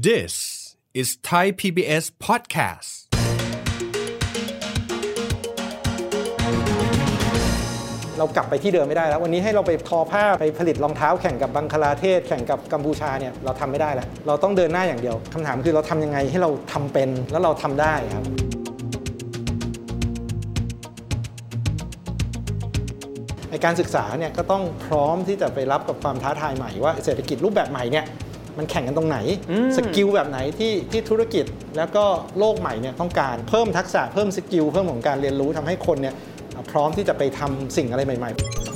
This is Thai PBS podcast เรากลับไปที่เดิมไม่ได้แล้ว วันนี้ให้เราไปทอผ้าไปผลิตรองเท้าแข่งกับบังคลาเทศ แข่งกับกัมพูชาเนี่ยเราทำไม่ได้แล้ว เราต้องเดินหน้าอย่างเดียวคำถามคือเราทำยังไงให้เราทำเป็นแล้วเราทำได้ครับในการศึกษาเนี่ยก็ต้องพร้อมที่จะไปรับกับความท้าทายใหม่ว่าเศรษฐกิจรูปแบบใหม่เนี่ย มันแข่งกันตรงไหน skill แบบไหนที่ที่ธุรกิจแล้วก็โลกใหม่เนี่ยต้องการเพิ่มทักษะเพิ่ม skill เพิ่มของการเรียนรู้ทำให้คนเนี่ยพร้อมที่จะไปทำสิ่งอะไรใหม่ ๆ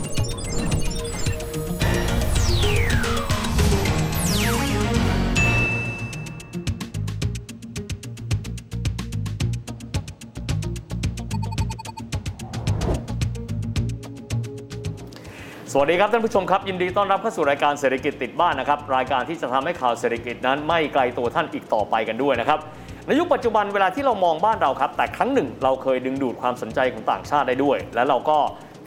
วัสดีครับท่านผู้ชมครับ ยินดีต้อนรับเข้าสู่รายการเศรษฐกิจติดบ้านนะครับรายการที่จะทำให้ข่าวเศรษฐกิจนั้นไม่ไกลตัวท่านอีกต่อไปกันด้วยนะครับในยุคปัจจุบันเวลาที่เรามองบ้านเราครับ แต่ครั้งหนึ่งเราเคยดึงดูดความสนใจของต่างชาติได้ด้วย และเราก็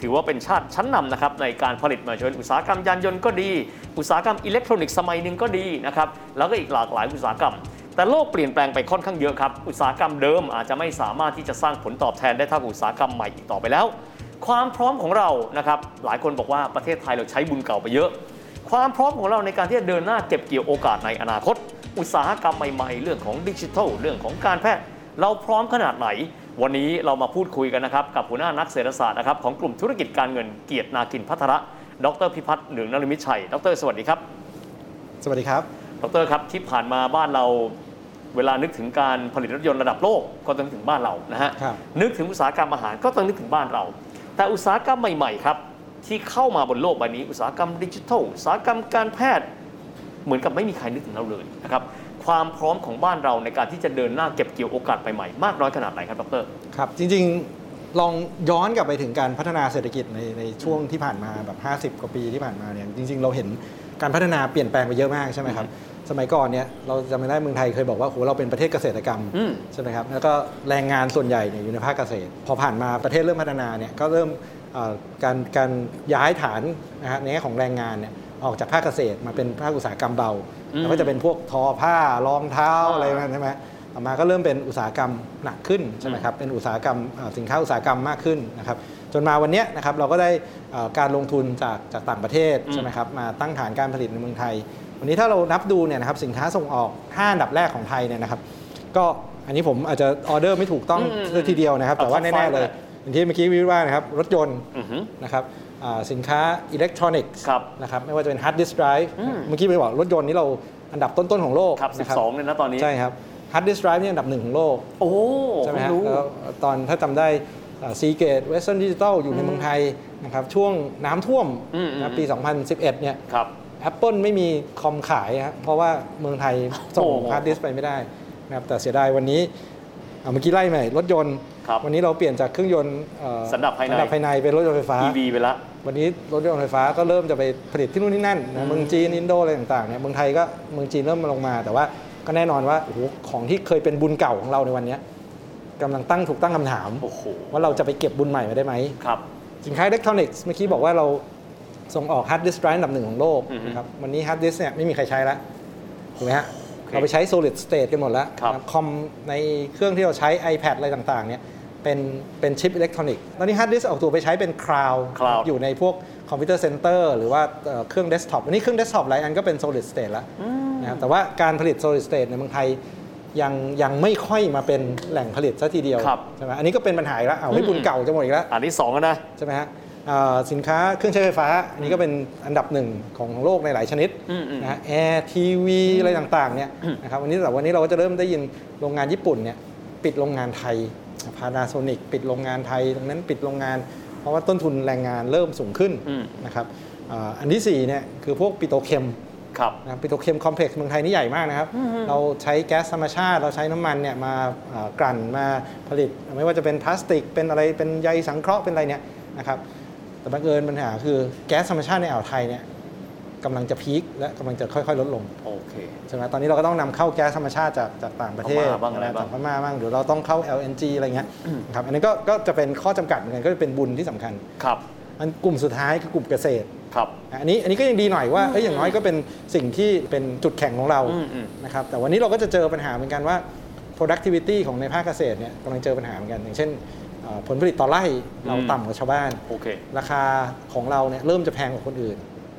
ถือว่าเป็นชาติชั้นนำนะครับในการผลิตมาจนอุตสาหกรรมยานยนต์ก็ดี อุตสาหกรรมอิเล็กทรอนิกส์สมัยหนึ่งก็ดีนะครับแล้วก็อีกหลากหลายอุตสาหกรรม แต่โลกเปลี่ยนแปลงไปค่อนข้างเยอะครับอุตสาหกรรมเดิมอาจจะไม่สามารถที่จะสร้างผลตอบแทนได้เท่ากับอุตสาหกรรมใหม่อีกต่อไปแล้ว ความพร้อมของเรานะครับหลายคนบอกว่าประเทศไทยเราใช้บุญเก่าไปเยอะ ความพร้อมของเราในการที่จะเดินหน้าเก็บเกี่ยวโอกาสในอนาคต อุตสาหกรรมใหม่ๆ เรื่องของดิจิทัล เรื่องของการแพทย์ เราพร้อมขนาดไหน วันนี้เรามาพูดคุยกันนะครับกับหัวหน้านักเศรษฐศาสตร์นะครับของกลุ่มธุรกิจการเงินเกียรตินากินพัทระ ดรพิพัฒน์เหลืองนรมิตชัย ดร สวัสดีครับ สวัสดีครับ ดรครับที่ผ่านมาบ้านเราเวลานึกถึงการผลิตรถยนต์ระดับโลกก็ต้องนึกถึงบ้านเรานะฮะครับนึกถึงอุตสาหกรรมอาหารก็ต้องนึกถึงบ้านเรา แต่อุตสาหกรรมใหม่ๆครับที่เข้ามาบนโลกใบนี้ อุตสาหกรรมดิจิทัลอุตสาหกรรมการแพทย์ เหมือนกับไม่มีใครนึกถึงเราเลยนะครับความพร้อมของบ้านเราในการที่จะเดินหน้าเก็บเกี่ยวโอกาสใหม่ๆมากน้อยขนาดไหนครับดรครับจริงๆลองย้อนกลับไปถึงการพัฒนาเศรษฐกิจในในช่วงที่ผ่านมาแบบ 50 กว่าปีที่ผ่านมาเนี่ยจริง ๆ เราเห็น การพัฒนาเปลี่ยนแปลงไปเยอะมากใช่ไหมครับสมัยก่อนเนี่ยเราจำไม่ได้เมืองไทยเคยบอกว่าโหเราเป็นประเทศเกษตรกรรมอืมใช่ไหมครับแล้วก็แรงงานส่วนใหญ่เนี่ยอยู่ในภาคเกษตร พอผ่านมาประเทศเริ่มพัฒนาเนี่ยก็เริ่มเอ่อการการย้ายฐานนะฮะในแง่ของแรงงานเนี่ยออกจากภาคเกษตรมาเป็นภาคอุตสาหกรรมเบาอืมแล้วก็จะเป็นพวกทอผ้ารองเท้าอ่าอะไรนั่นใช่ไหมต่อมาก็เริ่มเป็นอุตสาหกรรมหนักขึ้นใช่ไหมครับเป็นอุตสาหกรรมเอ่อสินค้าอุตสาหกรรมมากขึ้นนะครับ จนมาวันเนี้ยนะครับเราก็ได้เอ่อการลงทุนจากจากต่างประเทศอืมใช่ไหมครับมาตั้งฐานการผลิตในเมืองไทย วันนี้ถ้าเรานับดูเนี่ยนะครับสินค้าส่งออก5อันดับแรกของไทยเนี่ยนะครับก็อันนี้ผมอาจจะออเดอร์ไม่ถูกต้องอืมซะทีเดียวนะครับเอาแต่ว่า top แน่ๆ five เลยเลยอย่างที่เมื่อกี้วิวว่านะครับรถยนต์อือหือนะครับอ่าสินค้าอิเล็กทรอนิกส์ครับนะครับไม่ว่าจะเป็นฮาร์ดดิสก์ไดรฟ์อืมเมื่อกี้ไปบอกรถยนต์นี่เราอันดับต้น ๆ ของโลกครับนะ12เลยนะตอนนี้ ใช่ครับฮาร์ดดิสก์ไดรฟ์นี่อันดับหนึ่งของโลก โอ้ใช่ไหมเพิ่งรู้แล้วตอนถ้าจำได้ Seagate Western Digital อยู่ในเมืองไทยนะครับช่วงน้ำท่วมอืมนะปี 2011 เนี่ยครับ Apple ไม่มีคอมขายฮะเพราะว่าเมืองไทยส่งโอ้โหฮาร์ดดิสก์ไปไม่ได้นะครับแต่เสียดายวันนี้อะเมื่อกี้ไล่ใหม่รถยนต์ครับวันนี้เราเปลี่ยนจากเครื่องยนต์เอ่อสันดาปภายในสันดาปภายในเป็นรถยนต์ไฟฟ้า EV ไปละวันนี้รถยนต์ไฟฟ้าก็เริ่มจะไปผลิตที่นู่นที่นั่นนะเมืองจีนอินโดอะไรต่างๆเนี่ยเมืองไทยก็เมืองจีนเริ่มมาลงมา แต่ว่าก็แน่นอนว่าโอ้โหของที่เคยเป็นบุญเก่าของเราในวันเนี้ย กำลังตั้งถูกตั้งคำถามโอ้โหว่าเราจะไปเก็บบุญใหม่มาได้ไหมครับสินค้าอิเล็กทรอนิกส์เมื่อกี้บอกว่าเราส่งออกฮาร์ดดิสก์ไดรฟ์อันดับหนึ่งของโลกอือฮึนะครับวันนี้ฮาร์ดดิสก์เนี่ยไม่มีใครใช้แล้วถูกไหมฮะโอเคเราไปใช้ solid state กันหมดแล้วครับนะคอมในเครื่องที่เราใช้ iPad อะไรต่างๆเนี่ยเป็นเป็นชิปอิเล็กทรอนิกส์ตอนนี้ฮาร์ดดิสก์ออกตัวไปใช้เป็นคลาวด์ Cloud อยู่ในพวก computer center หรือว่าเอ่อเครื่องเดสก์ท็อปวันนี้เครื่องเดสก์ท็อปหลายอันก็เป็น solid state แล้วนะครับแต่ว่าการผลิต solid state ในเมืองไทย ยังยังไม่ค่อยมาเป็นแหล่งผลิตซะทีเดียวครับใช่ไหมอันนี้ก็เป็นปัญหาอีกแล้วเอาให้บุญอืมเก่าจะหมดอีกแล้วอันที่สองแล้วนะใช่ไหมฮะอ่าสินค้าเครื่องใช้ไฟฟ้าอันนี้ก็เป็นอันดับหนึ่งของโลกในหลายชนิดอืมอืมนะฮะแอร์ทีวีอะไรต่างๆเนี่ยนะครับวันนี้แต่วันนี้เราก็จะเริ่มได้ยินโรงงานญี่ปุ่นเนี่ยปิดโรงงานไทย Panasonic ปิดโรงงานไทยตรงนั้นปิดโรงงาน เพราะว่าต้นทุนแรงงานเริ่มสูงขึ้นอืมนะครับอ่าอันที่สี่เนี่ยคือพวกปิโตรเคมีครับ นะปิโตรเคมคอมเพล็กซ์เมืองไทยนี่ใหญ่มากนะครับ เราใช้แก๊สธรรมชาติ เราใช้น้ำมันเนี่ยมาอ่ากลั่นมาผลิต ไม่ว่าจะเป็นพลาสติก เป็นอะไรเป็นใยสังเคราะห์เป็นอะไรเนี่ยนะครับแต่บังเอิญปัญหาคือแก๊สธรรมชาติในอ่าวไทยเนี่ยกำลังจะพีคและกำลังจะค่อยๆ ลดลงโอเคใช่ไหมตอนนี้เราก็ต้องนำเข้าแก๊สธรรมชาติจากจากต่างประเทศพม่าบ้างอะไรบ้างจากพม่าบ้างเดี๋ยวเราต้องเข้า LNG อะไรเงี้ยนะครับอันนี้ก็ก็จะเป็นข้อจำกัดเหมือนกันก็จะเป็นบุญที่สำคัญครับอันกลุ่มสุดท้ายคือกลุ่มเกษตร ครับอันนี้อันนี้ก็ยังดีหน่อยว่าเอ้ยอย่างน้อยก็เป็นสิ่งที่เป็นจุดแข็งของเราอืมอืมนะครับแต่วันนี้เราก็จะเจอปัญหาเหมือนกันว่า productivity ของในภาคเกษตรเนี่ยกำลังเจอปัญหาเหมือนกันอย่างเช่นเอ่อผลผลิตต่อไร่เราอืมต่ำกว่าชาวบ้านโอเคราคาของเราเนี่ยเริ่มจะแพงกว่าคนอื่น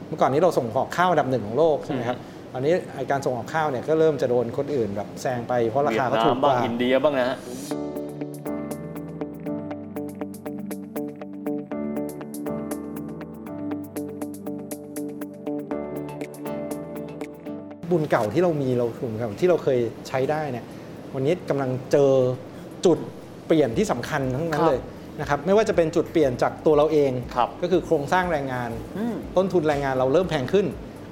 เมื่อก่อนนี้เราส่งออกข้าวอันดับหนึ่งของโลกใช่ไหมครับ ตอนนี้ไอ้การส่งออกข้าวเนี่ยก็เริ่มจะโดนคนอื่นแบบแซงไปเพราะราเวียคาดก็นาถูมกกบ้างว่าอินเดียบ้างนะฮะ บุญเก่าที่เรามีเราถุงเก่าที่เราเคยใช้ได้เนี่ยวันนี้กำลังเจอจุดเปลี่ยนที่สำคัญทั้งนั้คนรับเลยนะครับไม่ว่าจะเป็นจุดเปลี่ยนจากตัวเราเองครับก็คือโครงสร้างแรงงานอืมต้นทุนแรงงานเราเริ่มแพงขึ้น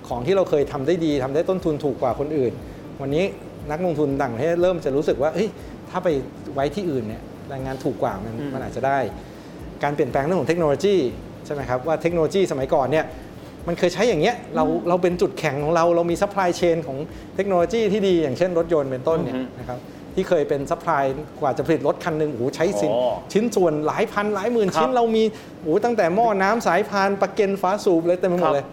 ของที่เราเคยทำได้ดีทำได้ต้นทุนถูกกว่าคนอื่น วันนี้นักลงทุนต่างประเทศเริ่มจะรู้สึกว่าเฮ้ยถ้าไปไว้ที่อื่นเนี่ยแรงงานถูกกว่ามันอืมมันอาจจะได้ การเปลี่ยนแปลงเรื่องของเทคโนโลยีใช่ไหมครับว่าเทคโนโลยีสมัยก่อนเนี่ย มันเคยใช้อย่างเงี้ยเราเราเป็นจุดแข็งของเราเรามี supply chain ของเทคโนโลยีที่ดีอย่างเช่นรถยนต์เป็นต้นเนี่ยอือฮึนะครับที่เคยเป็น supply กว่าจะผลิตรถคันหนึ่งโอ้โหใช้สินอ๋อชิ้นส่วนหลายพันหลายหมื่นครับชิ้นเรามีโอ้โหตั้งแต่หม้อน้ำสายพานประเก็นฝาสูบเลยเต็มไปหมครับเลย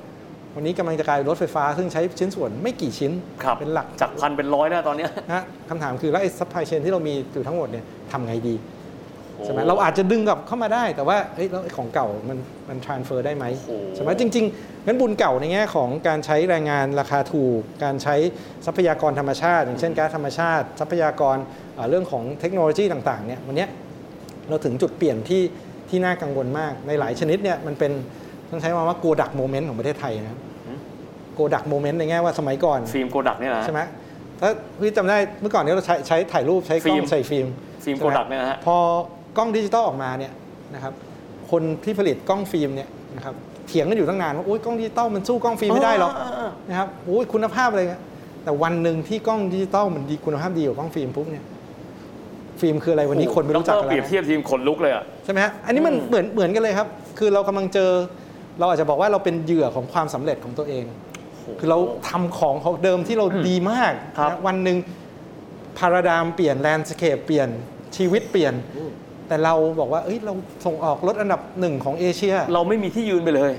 วันนี้กำลังจะกลายเป็นรถไฟฟ้า ซึ่งใช้ชิ้นส่วนไม่กี่ชิ้นครับเป็นหลักจากพันเป็นร้อยแล้วตอนเนี้ยนะคำถามคือแล้วไอ้ supply chain ที่เรามีอยู่ทั้งหมดเนี่ยทำไงดีโอ้ ใช่ไหมเราอาจจะดึงกลับเข้ามาได้ แต่ว่าเอ้ยแล้วไอ้ของเก่ามันมัน transfer ได้ไหมโอ้ใช่ไหมจริงๆงั้นบุญเก่าในแง่ของการใช้แรงงานราคาถูก การใช้ทรัพยากรธรรมชาติ อย่างเช่นก๊าซธรรมชาติ ทรัพยากรเอ่อเรื่องของเทคโนโลยีต่างๆเนี่ยวันเนี้ยเราถึงจุดเปลี่ยนที่ที่น่ากังวลมากในหลายชนิดเนี่ยมันเป็นต้องใช้คำว่า Kodak moment ของประเทศไทยนะครับ Kodak moment ในแง่ว่าสมัยก่อนฟิล์มโกดักเนี่ยนะใช่ไหมถ้าพี่จำได้เมื่อก่อนเนี้เราใช้ใช้ถ่ายรูปใช้กล้ฟิล์มใส่ฟิล์มฟิล์มใช่ไหโกดักเนี่ยนะฮะพอ กล้องดิจิตอลออกมาเนี่ยนะครับคนที่ผลิตกล้องฟิล์มเนี่ยนะครับเถียงกันอยู่ตั้งนานว่าโอ้ยกล้องดิจิตอลมันสู้กล้องฟิล์มไม่ได้หรอกนะครับโอ้ยคุณภาพอะไรเงี้ยแต่วันหนึ่งที่กล้องดิจิตอลมันดีคุณภาพดีกว่ากล้องฟิล์มปุ๊บเนี่ยฟิล์มคืออะไรวันนี้คนไม่รู้จักกันแล้วเปรียบเทียบทีมขนลุกเลยอะใช่ไหมฮะอันนี้มันอืมเหมือนเหมือนกันเลยครับ คือเรากำลังเจอ เราอาจจะบอกว่าเราเป็นเหยื่อของความสำเร็จของตัวเอง คือเราทำของของเดิมที่เราดีมากครับนะวันหนึ่งพาราดามเปลี่ยนแลนด์สเคปเปลี่ยนชีวิตเปลี่ยน แต่เราบอกว่าเอ้ยเราส่งออกรถอันดับหนึ่งของเอเชีย เราไม่มีที่ยืนไปเลย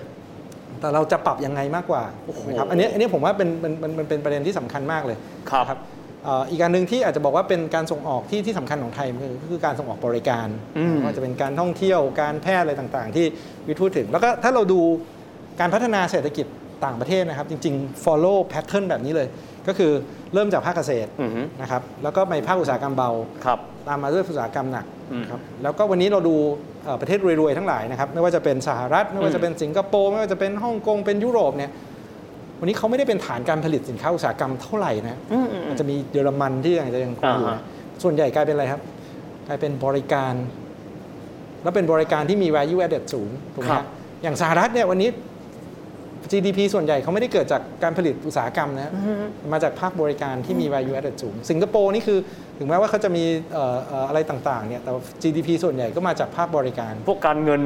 แต่เราจะปรับยังไงมากกว่าโอ้โหนะครับอันนี้อันนี้ผมว่าเป็นมันมันมันเป็นประเด็นที่สำคัญมากเลยครับนะเอ่ออีกการหนึ่งที่อาจจะบอกว่าเป็นการส่งออกที่ที่สำคัญของไทยมันคือคือการส่งออกบริการอืมว่าจะเป็นการท่องเที่ยวการแพทย์อะไรต่างๆ ที่วิทย์พูดถึง แล้วก็ถ้าเราดูการพัฒนาเศรษฐกิจต่างประเทศนะครับ จริง ๆ follow pattern แบบนี้เลย ก็คือเริ่มจากภาคเกษตรอือฮึนะครับแล้วก็ไปภาคอุตสาหกรรมเบาครับตามมาด้วยอุตสาหกรรมหนักอืมนะครับแล้วก็วันนี้เราดูเอ่อประเทศรวยๆทั้งหลายนะครับไม่ว่าจะเป็นสหรัฐไม่ว่าจะเป็นสิงคโปร์ไม่ว่าจะเป็นฮ่องกงเป็นยุโรปเนี่ยวันนี้เขาไม่ได้เป็นฐานการผลิตสินค้าอุตสาหกรรมเท่าไหร่นะอืมอืมมันจะมีเยอรมันที่อาจจะยังคงอยู่อ่านะฮะส่วนใหญ่กลายเป็นอะไรครับ กลายเป็นบริการ แล้วเป็นบริการที่มี value added สูงถูกไหมครัฮะบอย่างสหรัฐเนี่ยวันนี้ GDP ส่วนใหญ่เขาไม่ได้เกิดจากการผลิตอุตสาหกรรมนะมาจากภาคบริการที่มี value added สูง สิงคโปร์นี่คือถึงแม้ว่าเขาจะมีเอ่อเอ่ออะไรต่างๆเนี่ยแต่ว่า GDP ส่วนใหญ่ก็มาจากภาคบริการ พวกการเงิน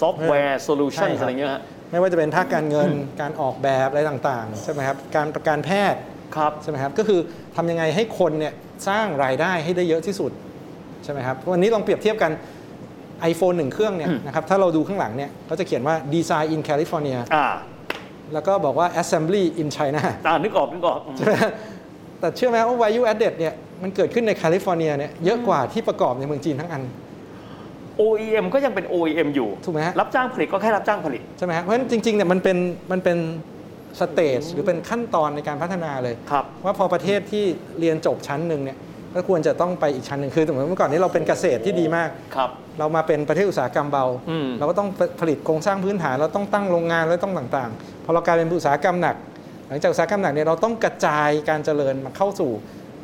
ซอฟต์แวร์ solution ใช่ครับอะไรเงี้ยฮะไม่ว่าจะเป็นภาคการเงินการออกแบบอะไรต่างๆใช่ไหมครับการการแพทย์ครับใช่ไหมครับก็คือทำยังไงให้คนเนี่ยสร้างรายได้ให้ได้เยอะที่สุดใช่ไหมครับวันนี้ลองเปรียบเทียบกัน iPhone หนึ่งเครื่องเนี่ยอืมนะครับถ้าเราดูข้างหลังเนี่ยเขาจะเขียนว่า Design in California อ่า แล้วก็บอกว่า Assembly in China อ่านึกออกนึกออกอืมใช่ไหมแต่เชื่อไหมว่า value added เนี่ยมันเกิดขึ้นในแคลิฟอร์เนียเนี่ยเยอะกว่าที่ประกอบในเมืองจีนทั้งอัน OEM ก็ยังเป็น OEM อยู่ถูกไหมฮะรับจ้างผลิตก็แค่รับจ้างผลิต ใช่ไหมครับเพราะฉะนั้นจริงๆเนี่ยมันเป็นมันเป็น stage หรือเป็นขั้นตอนในการพัฒนาเลย ครับ ว่าพอประเทศที่เรียนจบชั้นหนึ่งเนี่ย ก็ควรจะต้องไปอีกชั้นหนึ่งคือสมมติเมื่อก่อนนี้เราเป็นเกษตรที่ดีมากครับเรามาเป็นประเทศอุตสาหกรรมเบาอืมเราก็ต้องผลิตโครงสร้างพื้นฐานเราต้องตั้งโรงงานแล้วต้องต่างๆพอเรากลายเป็นอุตสาหกรรมหนัก หลังจากอุตสาหกรรมหนักเนี่ยเราต้องกระจายการเจริญมาเข้าสู่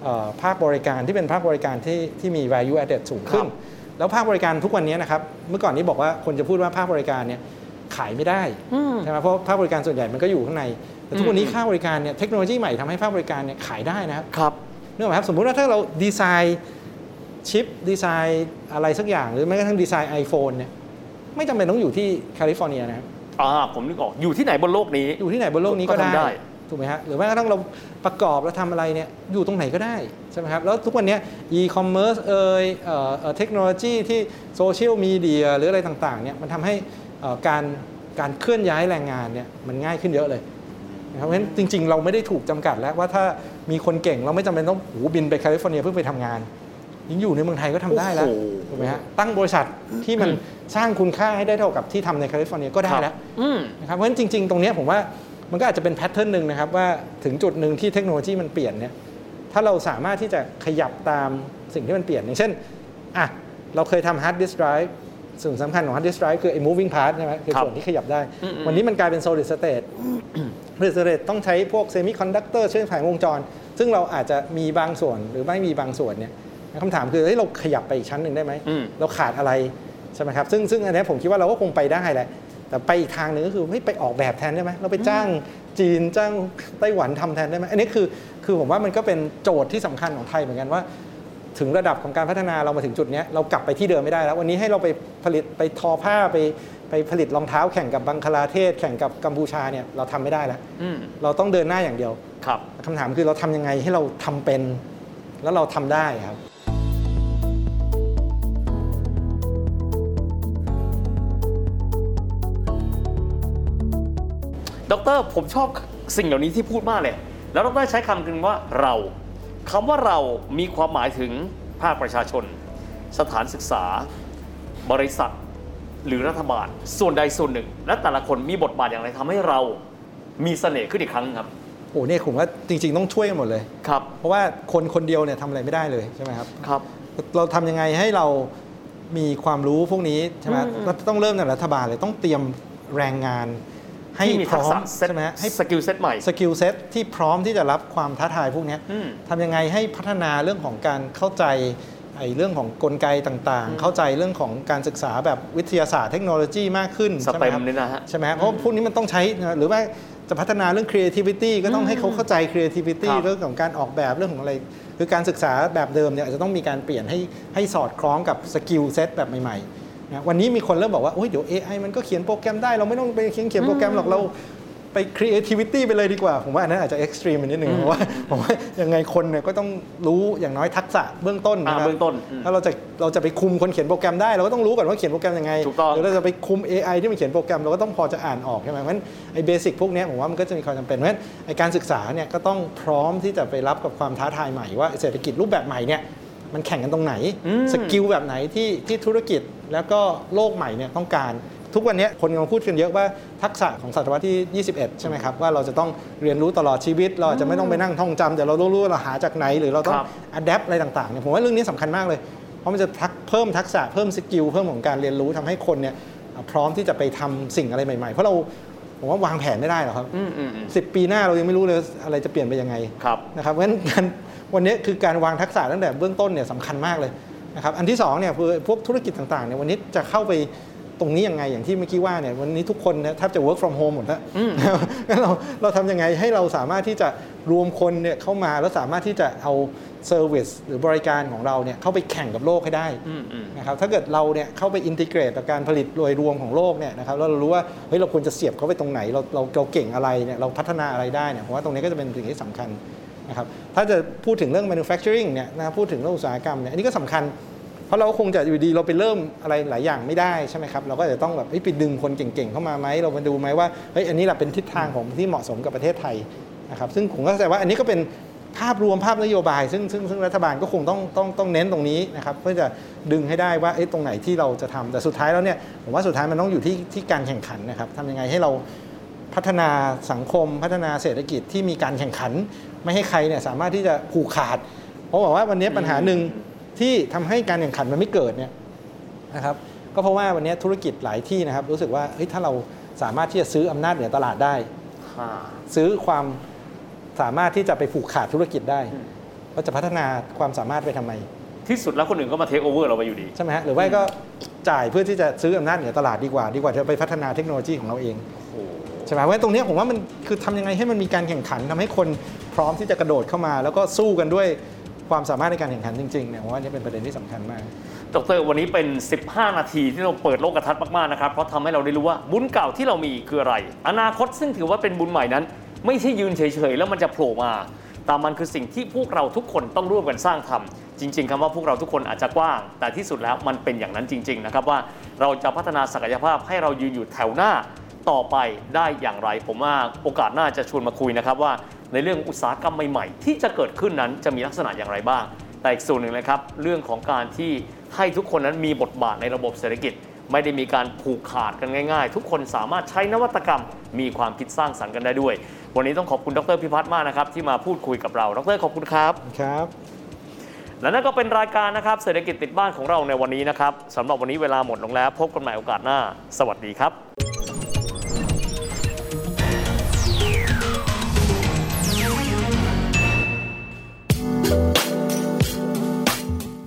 เอ่อภาคบริการที่เป็นภาคบริการที่ที่มี value added สูงขึ้น แล้วภาคบริการทุกวันนี้นะครับเมื่อก่อนนี้บอกว่าคนจะพูดว่าภาคบริการเนี่ยขายไม่ได้อืมใช่ไหมเพราะภาคบริการส่วนใหญ่มันก็อยู่ข้างในแต่ทุกวันนี้อืมค่าบริการเนี่ยเทคโนโลยีใหม่ทำให้ภาคบริการเนี่ยขายได้นะครับครับ นึกออกไหมครับสมมุติว่าถ้าเราดีไซน์ชิปดีไซน์อะไรสักอย่าง หรือแม้กระทั่งดีไซน์ iPhone เนี่ยไม่จำเป็นต้องอยู่ที่แคลิฟอร์เนียนะครับอ่าผมนึกออกอยู่ที่ไหนบนโลกนี้ อยู่ที่ไหนบนโลกนี้ก็ก็ทำได้ได้ ถูกไหมฮะหรือแม้กระทั่งเราประกอบแล้วทำอะไรเนี่ยอยู่ตรงไหนก็ได้ ใช่ไหมครับ แล้วทุกวันเนี้อีคอมเมิร์ซเอ่ยเอ่อเอ่อเทคโนโลยีที่โซเชียลมีเดียหรืออะไรต่างๆเนี่ยมันทำให้เอ่อการการเคลื่อนย้ายแรงงานเนี่ยมันง่ายขึ้นเยอะเลย นะครับเพราะฉะนั้นจริง ๆ เราไม่ได้ถูกจำกัดแล้วว่าถ้ามีคนเก่งเราไม่จำเป็นต้องโอ้โหบินไปแคลิฟอร์เนียเพื่อไปทำงาน ยิ่งอยู่ในเมืองไทยก็ทำได้แล้วโอ้โหถูกไหมฮะตั้งบริษัทที่มันสร้างคุณค่าให้ได้เท่ากับที่ทำในแคลิฟอร์เนียก็ได้แล้วอืมนะครับเพราะฉะนั้นจริง ๆ ตรงเนี้ยผมว่ามันก็อาจจะเป็น pattern หนึ่งนะครับว่าถึงจุดหนึ่งที่เทคโนโลยีมันเปลี่ยนเนี่ยถ้าเราสามารถที่จะขยับตามสิ่งที่มันเปลี่ยนอย่างเช่นอะเราเคยทำ hard disk drive ส่วนสำคัญของ hard disk drive คือไอ้ moving part ใช่ไหมคือครับส่วนที่ขยับได้อืมๆวันนี้มันกลายเป็น solid state solid state ต้องใช้พวก semiconductor เชื่อมสายวงจร ซึ่งเราอาจจะมีบางส่วนหรือไม่มีบางส่วนเนี่ยคำถามคือเฮ้ยเราขยับไปอีกชั้นหนึ่งได้ไหมอืมเราขาดอะไรใช่ไหมครับซึ่งซึ่งอันเนี้ยผมคิดว่าเราก็คงไปได้แหละแต่ไปอีกทางหนึ่งก็คือเฮ้ยไปออกแบบแทนได้ไหมเราไปจ้างจีนจ้างไต้หวันทำแทนได้ไหมอันนี้คือคือผมว่ามันก็เป็นโจทย์ที่สำคัญของไทยเหมือนกันว่า ถึงระดับของการพัฒนาเรามาถึงจุดเนี้ยเรากลับไปที่เดิมไม่ได้แล้ว วันนี้ให้เราไปผลิตไปทอผ้าไป ไปผลิตรองเท้าแข่งกับบังคลาเทศ แข่งกับกัมพูชาเนี่ยเราทำไม่ได้แล้วอืมเราต้องเดินหน้าอย่างเดียวครับคำถามคือเราทำยังไงให้เราทำเป็น แล้วเราทำได้ครับดรผมชอบสิ่งเหล่านี้ที่พูดมากเลย แล้วดรใช้คำกันว่าเราคำว่าเรามีความหมายถึงภาคประชาชน สถานศึกษา บริษัท หรือรัฐบาล ส่วนใดส่วนหนึ่ง และแต่ละคนมีบทบาทอย่างไรทำให้เรามีเสน่ห์ขึ้นอีกครั้งครับโอ้เนี่ยผมว่าจริง ๆ ต้องช่วยกันหมดเลยครับ เพราะว่าคนคนเดียวเนี่ยทำอะไรไม่ได้เลยใช่ไหมครับครับ เราทำยังไงให้เรามีความรู้พวกนี้ใช่ไหมอืมเราต้องเริ่มจากรัฐบาลเลยต้องเตรียมแรงงานให้พร้อมที่มีทักษะเซ็ตใช่ไหมฮะให้ skill set ใหม่ skill set ที่พร้อมที่จะรับความท้าทายพวกเนี้ยอืมทำยังไงให้พัฒนาเรื่องของการเข้าใจ ไอ้เรื่องของกลไกต่างๆ เข้าใจเรื่องของการศึกษาแบบวิทยาศาสตร์เทคโนโลยีมากขึ้น STEM ใช่ไหมครับนี่นะฮะใช่ไหมฮะเพราะพวกนี้มันต้องใช้นะหรือว่าจะพัฒนาเรื่อง creativity ก็ต้องให้เขาเข้าใจ creativity ครับเรื่องของการออกแบบเรื่องของอะไร คือการศึกษาแบบเดิมเนี่ยอาจจะต้องมีการเปลี่ยนให้ให้สอดคล้องกับ skill set แบบใหม่ๆนะวันนี้มีคนเริ่มบอกว่าโอ้ยเดี๋ยว AI มันก็เขียนโปรแกรมได้เราไม่ต้องไปเขียนเขียนโปรแกรมหรอกเรา ไป creativity ไปเลยดีกว่า ผมว่าอันนั้นอาจจะ extreme ไปนิดนึงเพราะว่าผมว่ายังไงคนเนี่ยก็ต้องรู้อย่างน้อยทักษะเบื้องต้นอ่านะครับเบื้องต้นอืมถ้าเราจะเราจะไปคุมคนเขียนโปรแกรมได้เราก็ต้องรู้ก่อนว่าเขียนโปรแกรมยังไงถูกต้องหรือเราจะไปคุม AI ที่มันเขียนโปรแกรมเราก็ต้องพอจะอ่านออกใช่ไหมเพราะฉะนั้นไอ้เบสิกพวกเนี้ยผมว่ามันก็จะมีความจำเป็นเพราะฉะนั้นไอ้การศึกษาเนี่ยก็ต้องพร้อมที่จะไปรับกับความท้าทายใหม่ว่าเศรษฐกิจรูปแบบใหม่เนี่ยมันแข่งกันตรงไหนอืม skill แบบไหนที่ที่ธุรกิจแล้วก็โลกใหม่เนี่ยต้องการ ทุกวันเนี้ยคนกำลังพูดกันเยอะว่าทักษะของศตวรรษที่ 21 ใช่ไหมครับ ว่าเราจะต้องเรียนรู้ตลอดชีวิต เราอาจจะไม่ต้องไปนั่งท่องจำแต่เราต้องรู้ว่าเราหาจากไหน หรือเราต้องครับ adapt อะไรต่างๆเนี่ยผมว่าเรื่องนี้สำคัญมากเลย เพราะมันจะทักเพิ่มทักษะเพิ่ม skill เพิ่มของการเรียนรู้ทำให้คนเนี่ยพร้อมที่จะไปทำสิ่งอะไรใหม่ๆ เพราะเราผมว่าวางแผนไม่ได้หรอกครับอืมอืมอืมสิบปีหน้าเรายังไม่รู้เลยอะไรจะเปลี่ยนไปยังไงครับนะครับเพราะฉะนั้นการวันนี้คือการวางทักษะตั้งแต่เบื้องต้นเนี่ยสำคัญมากเลยนะครับอันที่สองเนี่ยคือพวกธุรกิจต่างๆเนี่ยวันนี้จะเข้าไป ตรงนี้ยังไงอย่างที่เมื่อกี้ว่าเนี่ยวันนี้ทุกคนเนี่ยแทบจะ work from home หมดแล้วอืมงั้นเราเราทำยังไงให้เราสามารถที่จะรวมคนเนี่ยเข้ามาแล้วสามารถที่จะเอา service หรือบริการของเราเนี่ยเข้าไปแข่งกับโลกให้ได้อืมอืมนะครับถ้าเกิดเราเนี่ยเข้าไป integrate กับการผลิตโดยรวมของโลกเนี่ยนะครับแล้วเรารู้ว่าเฮ้ยเราควรจะเสียบเขาไปตรงไหน เราเราเราเก่งอะไรเนี่ยเราพัฒนาอะไรได้เนี่ยผมว่าตรงนี้ก็จะเป็นสิ่งที่สำคัญนะครับถ้าจะพูดถึงเรื่อง manufacturing เนี่ยนะพูดถึงเรื่องอุตสาหกรรมเนี่ยอันนี้ก็สำคัญ เพราะเราคงจะอยู่ดีเราไปเริ่มอะไรหลายอย่างไม่ได้ใช่ไหมครับ เราก็จะต้องแบบไปดึงคนเก่งๆเข้ามาไหมเรามาดูไหมว่าเฮ้ยอันนี้แหละเป็นทิศทางของที่เหมาะสมกับประเทศไทยนะครับ ซึ่งผมก็เข้าใจว่าอันนี้ก็เป็นภาพรวมภาพนโยบาย ซึ่งซึ่งซึ่งรัฐบาลก็คงต้องต้องต้องเน้นตรงนี้นะครับเพื่อจะดึงให้ได้ว่าเอ้ยตรงไหนที่เราจะทำแต่สุดท้ายแล้วเนี่ยผมว่าสุดท้ายมันต้องอยู่ที่ที่การแข่งขันนะครับทำยังไงให้เราพัฒนาสังคมพัฒนาเศรษฐกิจที่มีการแข่งขัน ไม่ให้ใครเนี่ยสามารถที่จะผูกขาด เพราะบอกว่าวันนี้ปัญหาหนึ่ง ที่ทำให้การแข่งขันมันไม่เกิดเนี่ยนะครับก็เพราะว่าวันนี้ธุรกิจหลายที่นะครับ รู้สึกว่าเฮ้ยถ้าเราสามารถที่จะซื้ออำนาจเหนือตลาดได้อ่าซื้อความสามารถที่จะไปผูกขาดธุรกิจได้อืมเราจะพัฒนาความสามารถไปทำไม ที่สุดแล้วคนอื่นก็มาเทคโอเวอร์เราไปอยู่ดีใช่ไหมฮะหรือว่าก็จ่ายเพื่อที่จะซื้ออำนาจเหนือตลาดดีกว่า ดีกว่าจะไปพัฒนาเทคโนโลยีของเราเองโอ้โหใช่ไหมเพราะฉะนั้นตรงเนี้ยผมว่ามันคือทำยังไงให้มันมีการแข่งขันทำให้คนพร้อมที่จะกระโดดเข้ามา แล้วก็สู้กันด้วย ความสามารถในการแข่งขันจริงๆเนี่ยผมว่านี่เป็นประเด็นที่สำคัญมาก ดร วันนี้เป็น 15 นาทีที่เราเปิดโลกกระทัศน์มากๆนะครับ เพราะทำให้เราได้รู้ว่าบุญเก่าที่เรามีคืออะไร อนาคตซึ่งถือว่าเป็นบุญใหม่นั้น ไม่ใช่ยืนเฉยๆ แล้วมันจะโผล่มาแต่มันคือสิ่งที่พวกเราทุกคนต้องร่วมกันสร้างทำจริง ๆคำว่าพวกเราทุกคนอาจจะกว้าง แต่ที่สุดแล้วมันเป็นอย่างนั้นจริง ๆ นะครับว่าเราจะพัฒนาศักยภาพให้เรายืนอยู่แถวหน้าต่อไปได้อย่างไร ผมว่าโอกาสหน้าจะชวนมาคุยนะครับว่า ในเรื่องอุตสาหกรรมใหม่ๆ ที่จะเกิดขึ้นนั้นจะมีลักษณะอย่างไรบ้าง แต่อีกส่วนหนึ่งนะครับ เรื่องของการที่ให้ทุกคนนั้นมีบทบาทในระบบเศรษฐกิจ ไม่ได้มีการผูกขาดกันง่าย ๆ ทุกคนสามารถใช้นวัตกรรม มีความคิดสร้างสรรค์กันได้ด้วย วันนี้ต้องขอบคุณดรพิพัฒน์มากนะครับที่มาพูดคุยกับเรา ดรขอบคุณครับครับและนั่นก็เป็นรายการนะครับเศรษฐกิจติดบ้านของเราในวันนี้นะครับสำหรับวันนี้เวลาหมดลงแล้ว พบกันใหม่โอกาสหน้า สวัสดีครับ